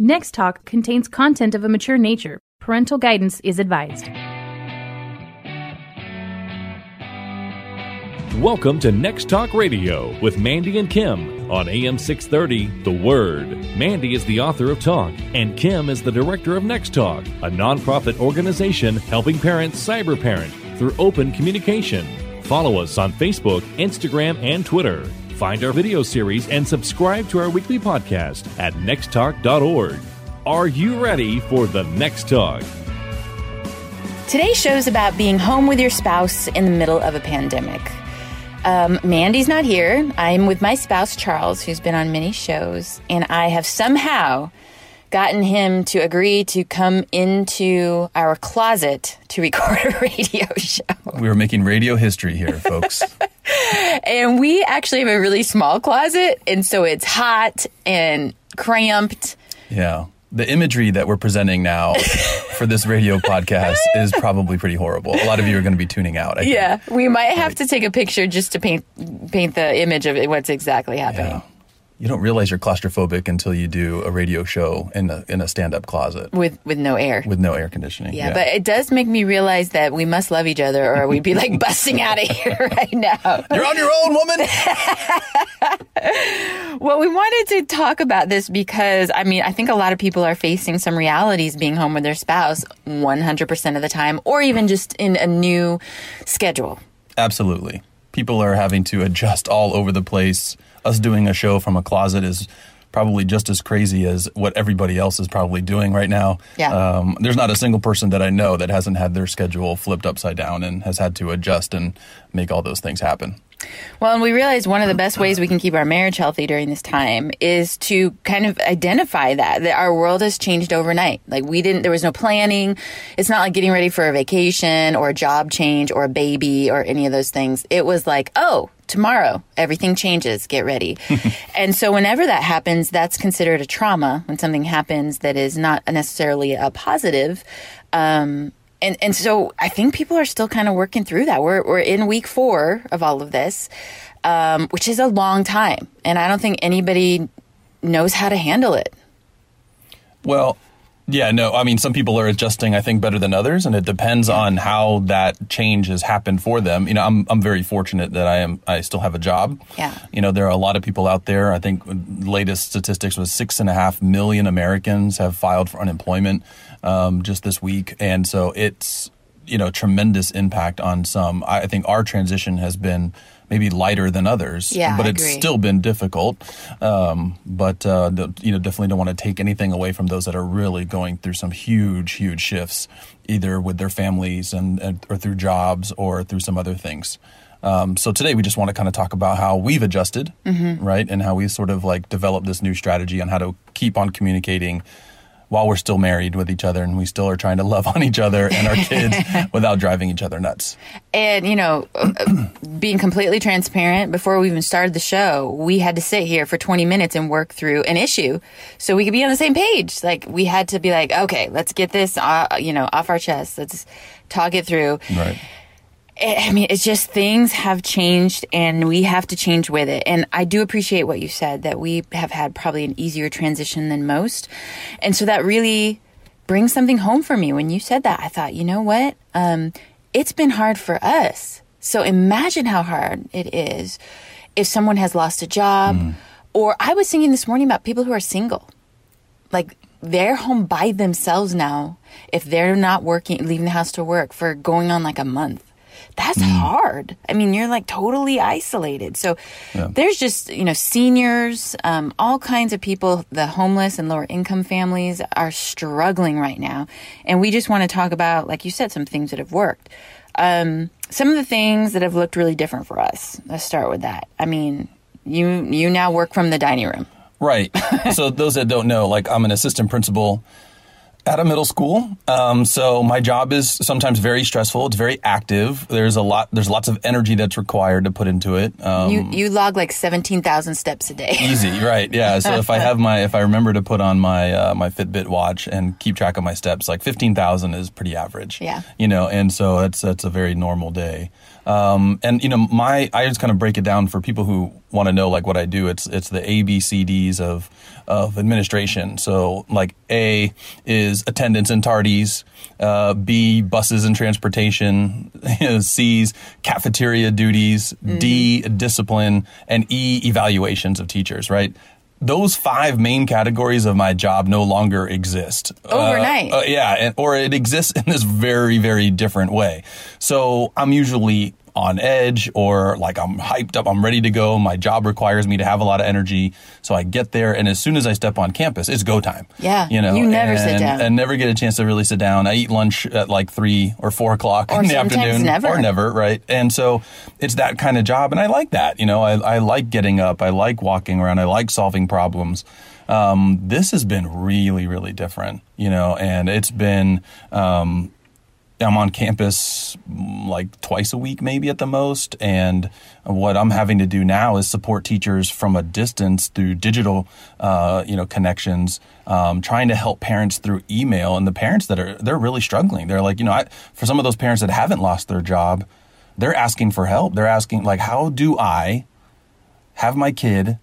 Next Talk contains content of a mature nature. Parental guidance is advised. Welcome to Next Talk Radio with Mandy and Kim on AM 630 The Word. Mandy is the author of Talk, and Kim is the director of Next Talk, a nonprofit organization helping parents cyber parent through open communication. Follow us on Facebook, Instagram, and Twitter. Find our video series and subscribe to our weekly podcast at nexttalk.org. Are you ready for the next talk? Today's show is about being home with your spouse in the middle of a pandemic. Um, Mandy's not here. I'm with my spouse, Charles, who's been on many shows, and I have somehow gotten him to agree to come into our closet to record a radio show. We were making radio history here, folks. and we actually have a really small closet, and so it's hot and cramped. Yeah. The imagery that we're presenting now for this radio podcast is probably pretty horrible. A lot of you are going to be tuning out. I yeah, think. we might have to take a picture just to paint paint the image of what's exactly happening. Yeah you don't realize you're claustrophobic until you do a radio show in a in a stand up closet with with no air with no air conditioning. Yeah, yeah, but it does make me realize that we must love each other, or we'd be like busting out of here right now. You're on your own, woman. well, we wanted to talk about this because I mean I think a lot of people are facing some realities being home with their spouse 100 percent of the time, or even just in a new schedule. Absolutely, people are having to adjust all over the place us doing a show from a closet is probably just as crazy as what everybody else is probably doing right now. Yeah. Um, there's not a single person that I know that hasn't had their schedule flipped upside down and has had to adjust and make all those things happen. Well, and we realized one of the best ways we can keep our marriage healthy during this time is to kind of identify that that our world has changed overnight. Like we didn't there was no planning. It's not like getting ready for a vacation or a job change or a baby or any of those things. It was like, "Oh, tomorrow everything changes get ready and so whenever that happens that's considered a trauma when something happens that is not necessarily a positive um, and and so i think people are still kind of working through that. We're, we're in week four of all of this um, which is a long time and i don't think anybody knows how to handle it. Well yeah, no, I mean, some people are adjusting, I think, better than others, and it depends on how that change has happened for them. You know, I'm, I'm very fortunate that I am, I still have a job. Yeah. You know, there are a lot of people out there. I think latest statistics was six and a half million Americans have filed for unemployment um, just this week. And so it's, you know, tremendous impact on some. I think our transition has been maybe lighter than others. Yeah, but it's still been difficult. Um, but uh, you know, definitely don't want to take anything away from those that are really going through some huge, huge shifts, either with their families and, and or through jobs or through some other things. Um, so today we just want to kind of talk about how we've adjusted, mm-hmm. right, and how we sort of like developed this new strategy on how to keep on communicating while we're still married with each other and we still are trying to love on each other and our kids without driving each other nuts. And, you know, being completely transparent, before we even started the show, we had to sit here for 20 minutes and work through an issue so we could be on the same page. Like, we had to be like, okay, let's get this, uh, you know, off our chest. Let's talk it through. Right. I mean, it's just things have changed and we have to change with it. And I do appreciate what you said that we have had probably an easier transition than most. And so that really brings something home for me. When you said that, I thought, you know what? Um, it's been hard for us. So imagine how hard it is if someone has lost a job. Mm. Or I was thinking this morning about people who are single. Like they're home by themselves now if they're not working, leaving the house to work for going on like a month that's mm. hard. I mean, you're like totally isolated. So yeah. there's just, you know, seniors, um, all kinds of people, the homeless and lower income families are struggling right now. And we just want to talk about, like you said, some things that have worked. Um, some of the things that have looked really different for us. Let's start with that. I mean, you you now work from the dining room. Right. so those that don't know, like I'm an assistant principal at a middle school. Um, so my job is sometimes very stressful. It's very active. There's a lot. There's lots of energy that's required to put into it. Um, you you log like seventeen thousand steps a day. easy, right? Yeah. So if I have my if I remember to put on my uh, my Fitbit watch and keep track of my steps, like fifteen thousand is pretty average. Yeah. You know, and so that's that's a very normal day. Um, and you know, my I just kind of break it down for people who want to know like what I do. It's it's the A B C Ds of of administration. So like A is attendance and tardies, uh, B buses and transportation, C's cafeteria duties, mm-hmm. D discipline, and E evaluations of teachers. Right those five main categories of my job no longer exist overnight. Uh, uh, yeah, and, or it exists in this very, very different way. So I'm usually on edge or like I'm hyped up, I'm ready to go. My job requires me to have a lot of energy. So I get there and as soon as I step on campus, it's go time. Yeah. You know, you never and, sit down. And never get a chance to really sit down. I eat lunch at like three or four o'clock or in the afternoon. Never. Or never, right? And so it's that kind of job. And I like that. You know, I, I like getting up. I like walking around. I like solving problems. Um, this has been really, really different, you know, and it's been, um, I'm on campus mm, like twice a week, maybe at the most. And what I'm having to do now is support teachers from a distance through digital, uh, you know, connections, um, trying to help parents through email. And the parents that are, they're really struggling. They're like, you know, I, for some of those parents that haven't lost their job, they're asking for help. They're asking, like, how do I have my kid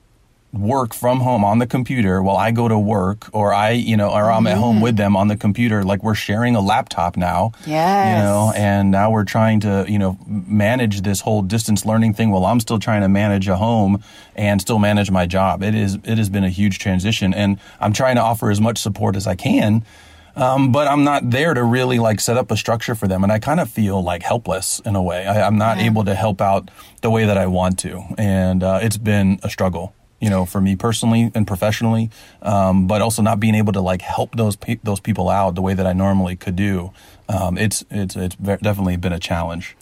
work from home on the computer while I go to work or I, you know, or I'm mm-hmm. at home mm-hmm. with them on the computer. Like we're sharing a laptop now. Yes. You know, and now we're trying to, you know, manage this whole distance learning thing while I'm still trying to manage a home and still manage my job. It is, it has been a huge transition and I'm trying to offer as much support as I can. Um, but I'm not there to really like set up a structure for them. And I kind of feel like helpless in a way. I, am not yeah. able to help out the way that I want to. And uh, it's been a struggle you know, for me personally and professionally, um, but also not being able to like help those pe- those people out the way that I normally could do. Um, it's it's it's definitely been a challenge.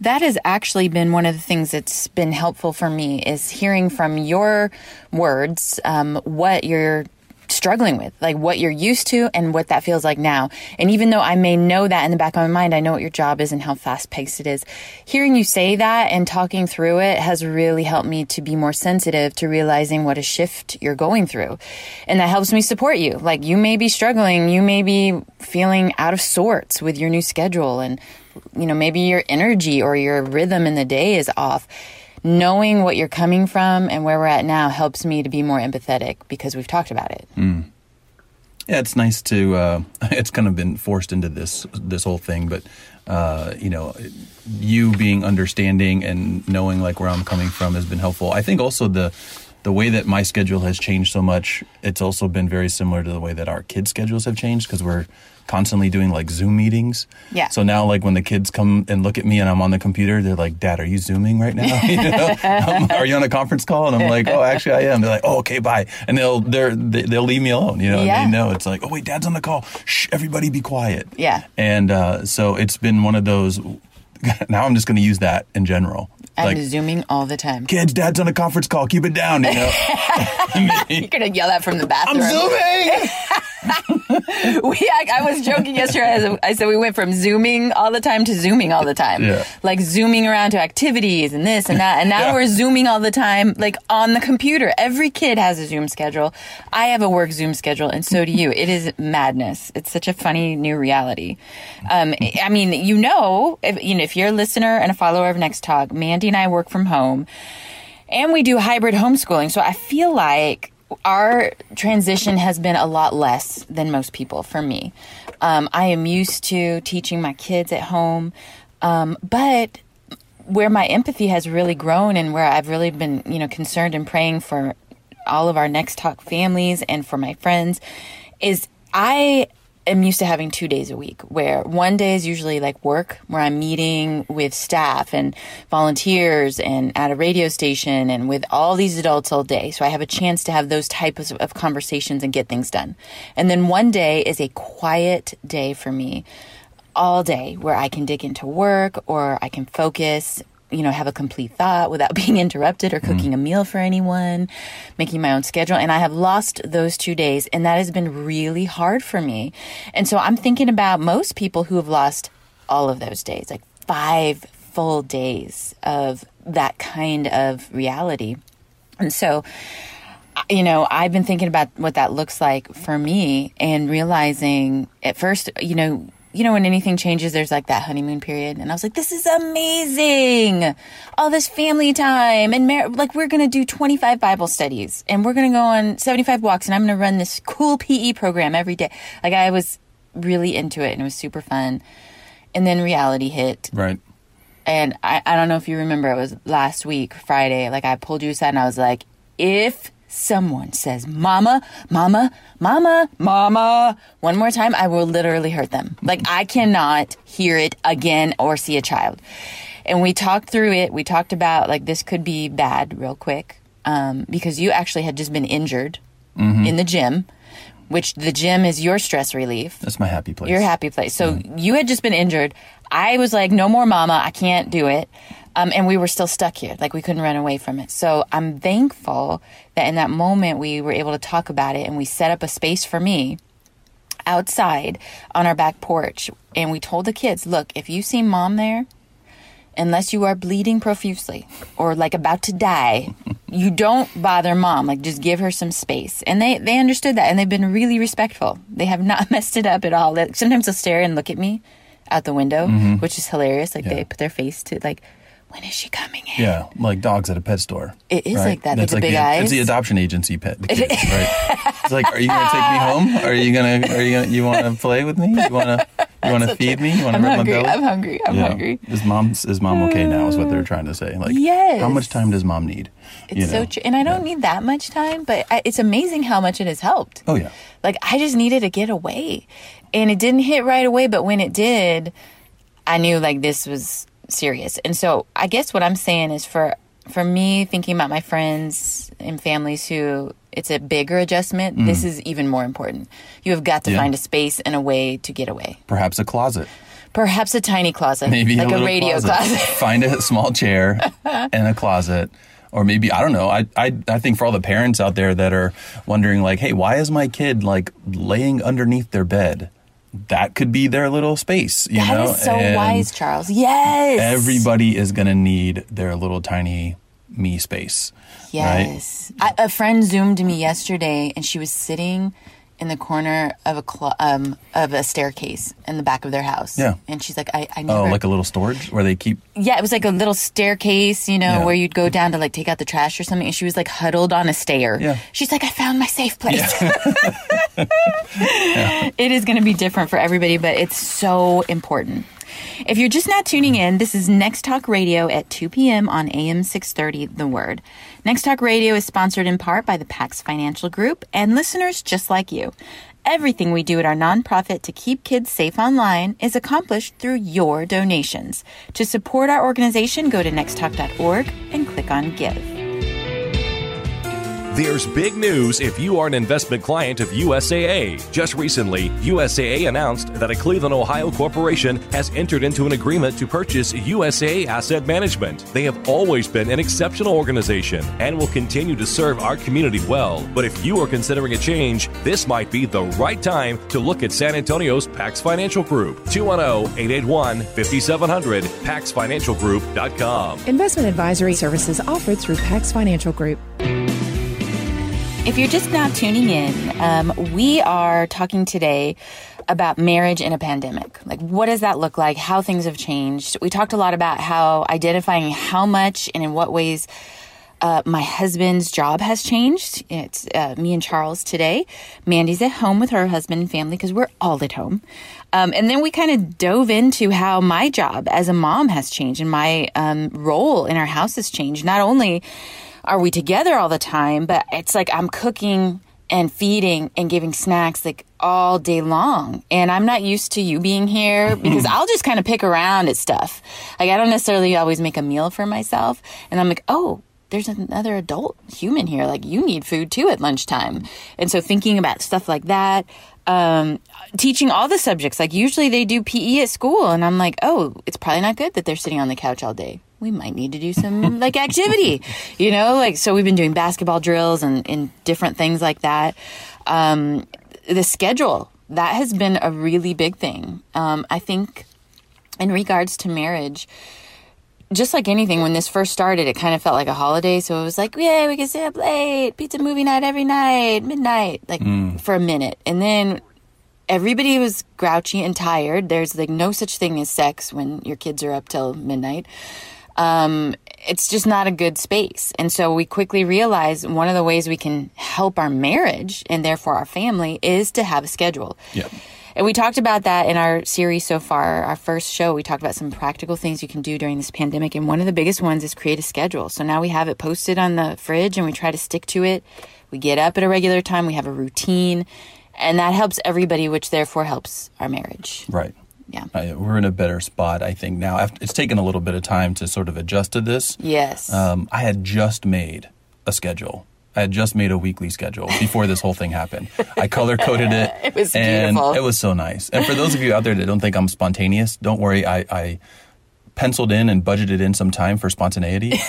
That has actually been one of the things that's been helpful for me is hearing from your words um, what you're struggling with, like what you're used to and what that feels like now. And even though I may know that in the back of my mind, I know what your job is and how fast paced it is. Hearing you say that and talking through it has really helped me to be more sensitive to realizing what a shift you're going through. And that helps me support you. Like you may be struggling, you may be feeling out of sorts with your new schedule and you know, maybe your energy or your rhythm in the day is off knowing what you're coming from and where we're at now helps me to be more empathetic because we've talked about it. Mm. Yeah, it's nice to. Uh, it's kind of been forced into this this whole thing, but uh, you know, you being understanding and knowing like where I'm coming from has been helpful. I think also the the way that my schedule has changed so much, it's also been very similar to the way that our kids' schedules have changed because we're constantly doing like Zoom meetings. Yeah. So now, like when the kids come and look at me and I'm on the computer, they're like, "Dad, are you zooming right now? you know? are you on a conference call?" And I'm like, "Oh, actually, I am." They're like, "Oh, okay, bye." And they'll they're they, will they will leave me alone. You know, yeah. they know it's like, "Oh, wait, Dad's on the call. Shh, everybody, be quiet." Yeah. And uh, so it's been one of those. Now I'm just going to use that in general. I'm like, zooming all the time. Kids, dad's on a conference call. Keep it down. You know? You're gonna yell that from the bathroom. I'm zooming. we, I, I, was joking yesterday. I said we went from zooming all the time to zooming all the time. Yeah. Like zooming around to activities and this and that. And now yeah. we're zooming all the time, like on the computer. Every kid has a Zoom schedule. I have a work Zoom schedule, and so do you. It is madness. It's such a funny new reality. Um, I mean, you know, if, you know, if you're a listener and a follower of Next Talk, Mandy and I work from home and we do hybrid homeschooling. So I feel like our transition has been a lot less than most people for me. Um, I am used to teaching my kids at home, um, but where my empathy has really grown and where I've really been, you know, concerned and praying for all of our next talk families and for my friends is I am used to having two days a week where one day is usually like work where I'm meeting with staff and volunteers and at a radio station and with all these adults all day. So I have a chance to have those types of, of conversations and get things done. And then one day is a quiet day for me all day where I can dig into work or I can focus you know, have a complete thought without being interrupted or cooking mm. a meal for anyone, making my own schedule. And I have lost those two days, and that has been really hard for me. And so I'm thinking about most people who have lost all of those days, like five full days of that kind of reality. And so, you know, I've been thinking about what that looks like for me and realizing at first, you know, you know, when anything changes, there's like that honeymoon period. And I was like, this is amazing. All this family time. And mar- like, we're going to do 25 Bible studies and we're going to go on 75 walks and I'm going to run this cool PE program every day. Like, I was really into it and it was super fun. And then reality hit. Right. And I, I don't know if you remember, it was last week, Friday. Like, I pulled you aside and I was like, if someone says, Mama, Mama, Mama, Mama, one more time, I will literally hurt them. Like, I cannot hear it again or see a child. And we talked through it. We talked about, like, this could be bad real quick um, because you actually had just been injured in the gym, which the gym is your stress relief. That's my happy place. Your happy place. So you had just been injured. I was like, no more mama. I can't do it. Um, and we were still stuck here. Like we couldn't run away from it. So I'm thankful that in that moment we were able to talk about it and we set up a space for me outside on our back porch. And we told the kids, look, if you see mom there, unless you are bleeding profusely or like about to die, you don't bother mom. Like just give her some space. And they they understood that and they've been really respectful. They have not messed it up at all. Like, sometimes they'll stare and look at me out the window, which is hilarious. Like Yeah. they put their face to like, when is she coming in? Yeah, like dogs at a pet store. It is right? like that, with That's the big the, eyes. It's the adoption agency pet. The kids, right? It's like, are you gonna take me home? Are you gonna? Are you gonna? You want to play with me? You want to? You want to feed me? You want to I'm rub my hungry. belly? I'm hungry. I'm Yeah. hungry. Is mom is mom okay now? Is what they're mm, trying to say. Like, Yes. how much time does mom need? It's You so true. And I don't need that much time, but I, it's amazing how much it has helped. Oh yeah. Like I just needed to get away. And it didn't hit right away, but when it did, I knew like this was serious. And so I guess what I'm saying is for for me thinking about my friends and families who it's a bigger adjustment, this is even more important. You have got to Mm. Yeah. find a space and a way to get away. Perhaps a closet. Perhaps a tiny closet, Maybe like a, a, radio closet. closet. Find a small chair and a closet. Or maybe I don't know. I, I I think for all the parents out there that are wondering, like, hey, why is my kid like laying underneath their bed? That could be their little space, you That know. is so And wise, Charles. Yes. Everybody is gonna need their little tiny me space. Right? Yes. I, a friend zoomed me yesterday, and she was sitting in the corner of a clo- um of a staircase in the back of their house. Yeah. And she's like, I, I never. Oh, like a little storage where they keep. yeah, it was like a little staircase, you know, Yeah. where you'd go down to like take out the trash or something. And she was like huddled on a stair. Yeah. She's like, I found my safe place. It is going to be different for everybody, but it's so important. If you're just now tuning in, this is Next Talk Radio at 2 p.m. on AM 630 The Word. Next Talk Radio is sponsored in part by the Pax Financial Group and listeners just like you. Everything we do at our nonprofit to keep kids safe online is accomplished through your donations. To support our organization, go to nexttalk.org and click on Give. There's big news if you are an investment client of USAA. Just recently, USAA announced that a Cleveland, Ohio corporation has entered into an agreement to purchase USAA Asset Management. They have always been an exceptional organization and will continue to serve our community well. But if you are considering a change, this might be the right time to look at San Antonio's Pax Financial Group. oh, 210 881 5700, paxfinancialgroup.com. Investment advisory services offered through Pax Financial Group. If you're just now tuning in, um, we are talking today about marriage in a pandemic. Like, what does that look like? How things have changed. We talked a lot about how identifying how much and in what ways uh, my husband's job has changed. It's uh, me and Charles today. Mandy's at home with her husband and family because we're all at home. Um, and then we kind of dove into how my job as a mom has changed and my um, role in our house has changed. Not only are we together all the time, but it's like I'm cooking and feeding and giving snacks like all day long. And I'm not used to you being here because I'll just kind of pick around at stuff. Like I don't necessarily always make a meal for myself. And I'm like, oh, there's another adult human here. Like you need food too at lunchtime. And so thinking about stuff like that, um, teaching all the subjects. Like usually they do PE at school, and I'm like, oh, it's probably not good that they're sitting on the couch all day. We might need to do some like activity, you know. Like so, we've been doing basketball drills and, and different things like that. Um, the schedule that has been a really big thing. Um, I think in regards to marriage just like anything, when this first started, it kind of felt like a holiday. So it was like, yeah, we can stay up late, pizza movie night every night, midnight, like for a minute. And then everybody was grouchy and tired. There's like no such thing as sex when your kids are up till midnight. Um, it's just not a good space. And so we quickly realize one of the ways we can help our marriage and therefore our family is to have a schedule. Yep. And we talked about that in our series so far. Our first show, we talked about some practical things you can do during this pandemic. And one of the biggest ones is create a schedule. So now we have it posted on the fridge and we try to stick to it. We get up at a regular time, we have a routine, and that helps everybody, which therefore helps our marriage. Right. Yeah. Uh, we're in a better spot, I think, now. After, it's taken a little bit of time to sort of adjust to this. Yes. Um, I had just made a schedule. I had just made a weekly schedule before this whole thing happened. I color coded it. It was and beautiful. It was so nice. And for those of you out there that don't think I'm spontaneous, don't worry. I, I penciled in and budgeted in some time for spontaneity.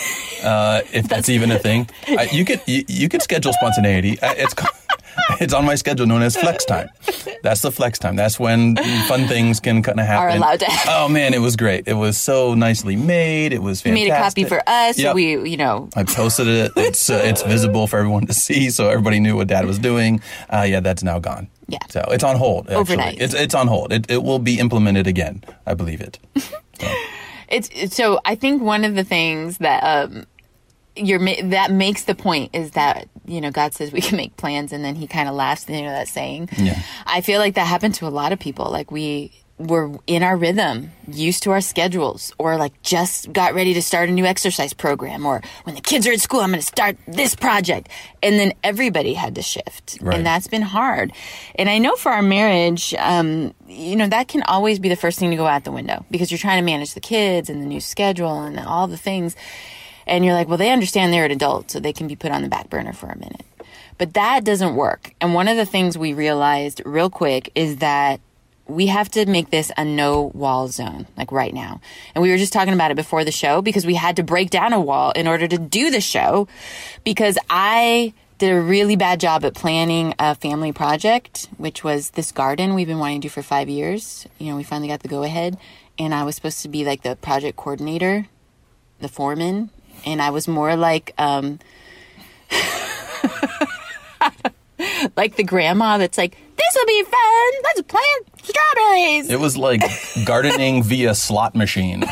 Uh, if that's even a thing, I, you could you, you could schedule spontaneity. It's it's on my schedule known as flex time. That's the flex time. That's when fun things can kind of happen. Are allowed to happen. Oh man, it was great. It was so nicely made. It was fantastic. made a copy for us. Yep. We, you know, I posted it. It's uh, it's visible for everyone to see, so everybody knew what Dad was doing. Uh, yeah, that's now gone. Yeah. So it's on hold. Actually. Overnight. It's it's on hold. It it will be implemented again. I believe it. it's, it's so I think one of the things that um you're that makes the point is that you know God says we can make plans and then he kind of laughs you know that saying. Yeah. I feel like that happened to a lot of people like we were in our rhythm, used to our schedules, or like just got ready to start a new exercise program, or when the kids are at school, I'm going to start this project. And then everybody had to shift. Right. And that's been hard. And I know for our marriage, um, you know, that can always be the first thing to go out the window because you're trying to manage the kids and the new schedule and all the things. And you're like, well, they understand they're an adult, so they can be put on the back burner for a minute. But that doesn't work. And one of the things we realized real quick is that we have to make this a no wall zone, like right now. And we were just talking about it before the show because we had to break down a wall in order to do the show because I did a really bad job at planning a family project, which was this garden we've been wanting to do for five years. You know, we finally got the go ahead. And I was supposed to be like the project coordinator, the foreman. And I was more like, um, like the grandma that's like, this will be fun. Let's plant strawberries. It was like gardening via slot machine.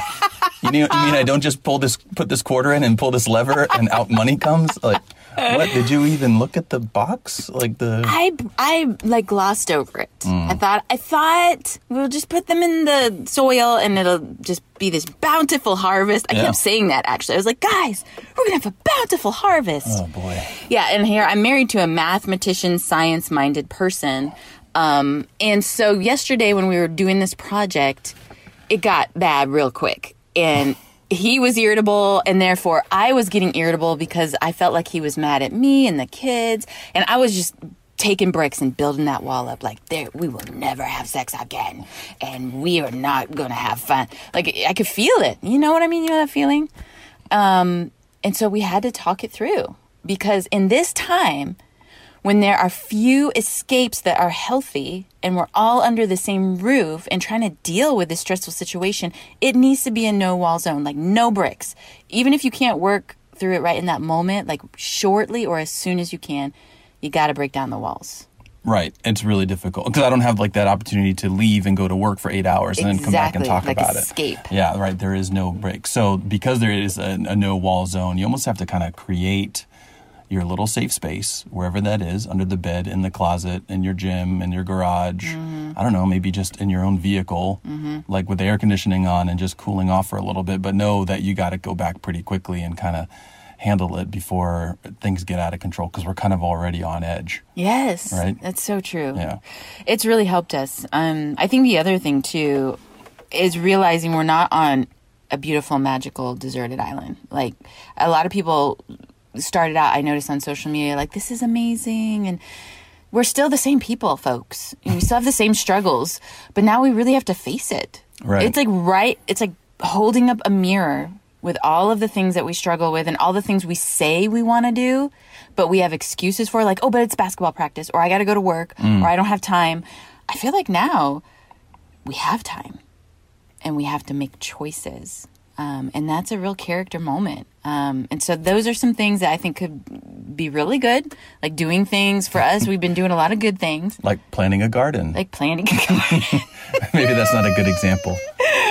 You mean, you mean I don't just pull this, put this quarter in and pull this lever and out money comes? Like, what? Did you even look at the box? Like the. I I like glossed over it. I thought I thought we'll just put them in the soil and it'll just be this bountiful harvest. I Yeah. kept saying that actually. I was like, guys, we're gonna have a bountiful harvest. Oh boy. Yeah, and here I'm married to a mathematician, science minded person. Um, and so yesterday when we were doing this project, it got bad real quick. And he was irritable, and therefore I was getting irritable because I felt like he was mad at me and the kids. And I was just taking bricks and building that wall up like there we will never have sex again and we are not gonna have fun. Like i could feel it. You know what i mean? You know that feeling? Um, and so we had to talk it through because in this time, when there are few escapes that are healthy and we're all under the same roof and trying to deal with this stressful situation, it needs to be a no wall zone, like no bricks. Even if you can't work through it right in that moment, like shortly or as soon as you can, you got to break down the walls. Right. It's really difficult because I don't have like that opportunity to leave and go to work for eight hours and then come back and Exactly, talk like about escape. it. Yeah, right. There is no break. So because there is a, a no wall zone, you almost have to kind of create your little safe space wherever that is under the bed in the closet in your gym in your garage Mm-hmm. i don't know maybe just in your own vehicle like with the air conditioning on and just cooling off for a little bit but know that you got to go back pretty quickly and kind of handle it before things get out of control because we're kind of already on edge Yes. Right? That's so true. Yeah. It's really helped us. Um, I think the other thing too is realizing we're not on a beautiful, magical, deserted island. Like a lot of people started out, I noticed on social media, like, this is amazing. And we're still the same people, folks. And we still have the same struggles, but now we really have to face it. Right. It's like right, it's like holding up a mirror with all of the things that we struggle with and all the things we say we want to do, but we have excuses for, like, oh, but it's basketball practice, or I got to go to work, mm. or I don't have time. I feel like now we have time and we have to make choices. Um, and that's a real character moment. Um, and so those are some things that I think could be really good, like doing things for us. We've been doing a lot of good things, Like planting a garden. like planting. A garden. Maybe that's not a good example.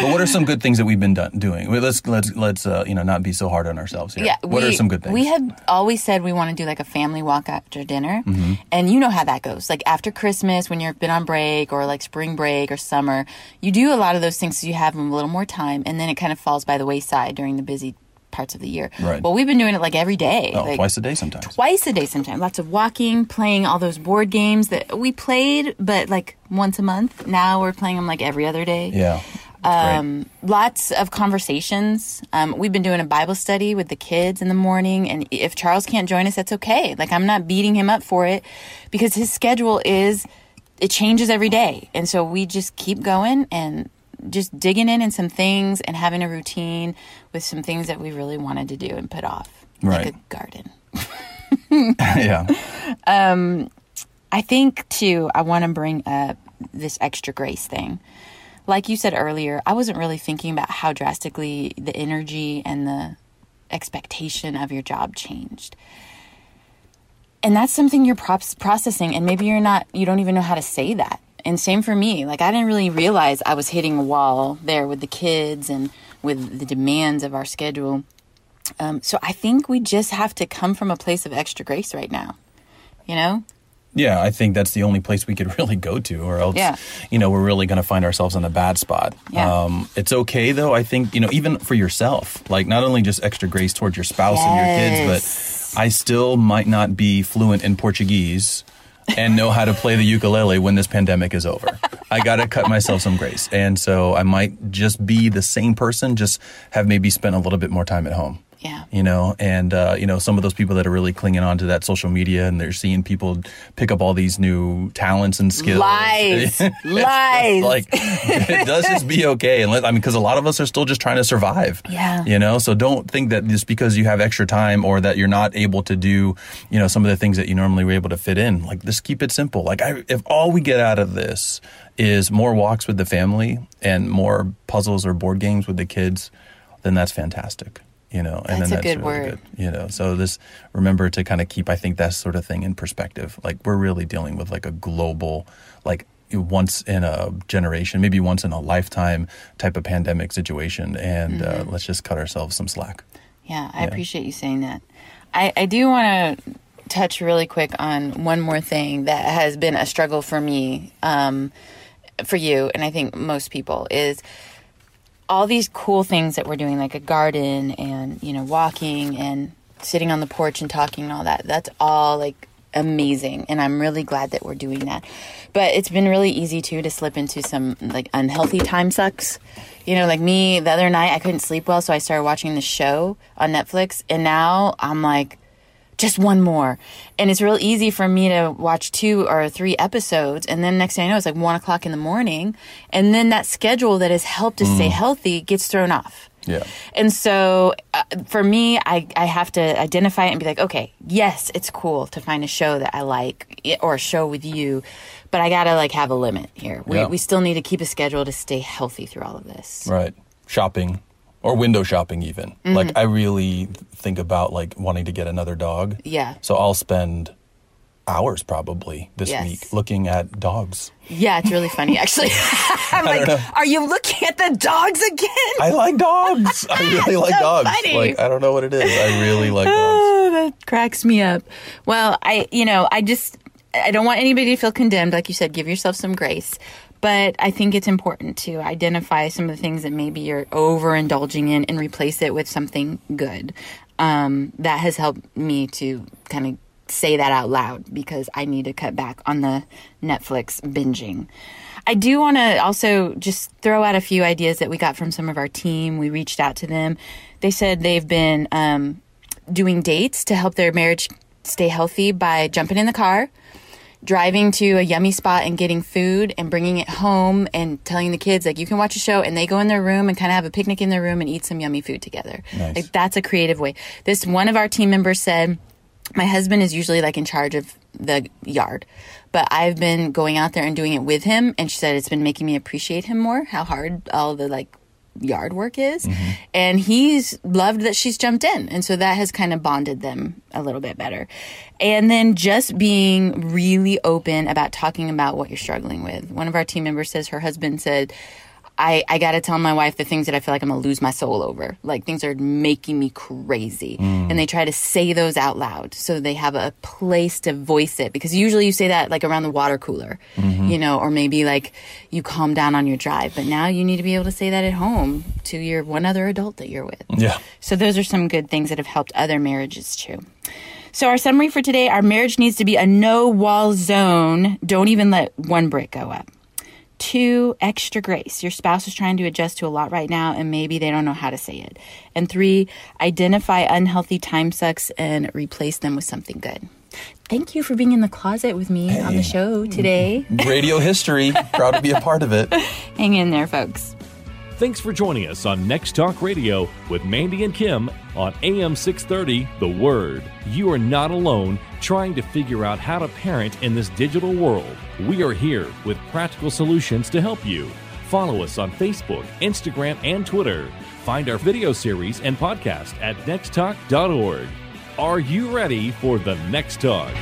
But what are some good things that we've been done, doing? Let's let's let's uh, you know not be so hard on ourselves here. Yeah. what we, are some good things? We had always said we want to do like a family walk after dinner. Mm-hmm. And you know how that goes. Like after Christmas, when you've been on break or like spring break or summer, you do a lot of those things so you have a little more time. And then it kind of falls by the wayside during the busy parts of the year. Right. Well, we've been doing it like every day. oh, like, twice a day sometimes. twice a day sometimes. Lots of walking, playing all those board games that we played, but like once a month. Now we're playing them like every other day. Yeah. Um, lots of conversations. Um, we've been doing a Bible study with the kids in the morning, and if Charles can't join us, that's okay. Like I'm not beating him up for it because his schedule is it changes every day, and so we just keep going and just digging in in some things and having a routine with some things that we really wanted to do and put off, Right. like a garden. yeah. I think too, I want to bring up this extra grace thing. Like you said earlier, I wasn't really thinking about how drastically the energy and the expectation of your job changed. And that's something you're processing, and maybe you're not, you don't even know how to say that. And same for me. Like, I didn't really realize I was hitting a wall there with the kids and with the demands of our schedule. Um, so I think we just have to come from a place of extra grace right now. You know? Yeah, I think that's the only place we could really go to, or else, Yeah. you know, we're really going to find ourselves in a bad spot. Yeah. Um, it's okay though. I think you know, even for yourself, like not only just extra grace towards your spouse and your kids, but I still might not be fluent in Portuguese and know how to play the ukulele when this pandemic is over. I got to cut myself some grace, and so I might just be the same person, just have maybe spent a little bit more time at home Yeah. you know and uh, you know some of those people that are really clinging on to that social media and they're seeing people pick up all these new talents and skills Lies. Lies. like let's just be okay and let i mean because a lot of us are still just trying to survive Yeah. you know so don't think that just because you have extra time or that you're not able to do you know some of the things that you normally were able to fit in like just keep it simple like I, if all we get out of this is more walks with the family and more puzzles or board games with the kids then that's fantastic you know and That's then a good really word. good you know so this remember to kind of keep i think that sort of thing in perspective like we're really dealing with like a global like once in a generation maybe once in a lifetime type of pandemic situation and Mm-hmm. uh, let's just cut ourselves some slack Yeah, I Yeah. appreciate you saying that. I, I do want to touch really quick on one more thing that has been a struggle for me, um, for you, and I think most people is all these cool things that we're doing, like a garden and you know walking and sitting on the porch and talking and all that. That's all like amazing, and I'm really glad that we're doing that. But it's been really easy too to slip into some like unhealthy time sucks. You know, like me the other night, I couldn't sleep well, so I started watching the show on Netflix, and now I'm like, just one more. And it's real easy for me to watch two or three episodes. And then next thing I know, it's like one o'clock in the morning. And then that schedule that has helped to stay healthy gets thrown off. yeah And so uh, for me, I, I have to identify it and be like, okay, yes, it's cool to find a show that I like or a show with you, but I gotta like have a limit here. We, Yeah. we still need to keep a schedule to stay healthy through all of this. right shopping or window shopping even Mm-hmm. like i really think about like wanting to get another dog Yeah. so i'll spend hours probably this Yes. week looking at dogs Yeah, it's really funny actually. I'm like, are you looking at the dogs again? I like dogs. I really like so dogs. funny. Like I don't know what it is. I really like dogs. Oh, that cracks me up. Well, I, you know, I just, I don't want anybody to feel condemned. Like you said, give yourself some grace. But I think it's important to identify some of the things that maybe you're overindulging in and replace it with something good. Um, that has helped me to kind of say that out loud because I need to cut back on the Netflix binging. I do want to also just throw out a few ideas that we got from some of our team. We reached out to them. They said they've been um, doing dates to help their marriage stay healthy by jumping in the car, driving to a yummy spot and getting food and bringing it home and telling the kids like you can watch a show and they go in their room and kind of have a picnic in their room and eat some yummy food together. Nice. Like that's a creative way. This one of our team members said my husband is usually like in charge of the yard, but I've been going out there and doing it with him and she said it's been making me appreciate him more, how hard all the like yard work is. Mm-hmm. And he's loved that she's jumped in. And so that has kind of bonded them a little bit better. And then just being really open about talking about what you're struggling with. One of our team members says her husband said, I, I got to tell my wife the things that I feel like I'm to lose my soul over. Like things are making me crazy. Mm. And they try to say those out loud so they have a place to voice it. Because usually you say that like around the water cooler, mm-hmm. you know, or maybe like you calm down on your drive. But now you need to be able to say that at home to your one other adult that you're with. Yeah. So those are some good things that have helped other marriages too. So our summary for today, our marriage needs to be a no wall zone. Don't even let one brick go up. Two, extra grace. Your spouse is trying to adjust to a lot right now and maybe they don't know how to say it. And three, identify unhealthy time sucks and replace them with something good. Thank you for being in the closet with me on the show today. Radio history. Proud to be a part of it. Hang in there, folks. Thanks for joining us on Next Talk Radio with Mandy and Kim on AM 630 The Word. You are not alone trying to figure out how to parent in this digital world. We are here with practical solutions to help you. Follow us on Facebook, Instagram, and Twitter. Find our video series and podcast at nexttalk.org. Are you ready for the next talk?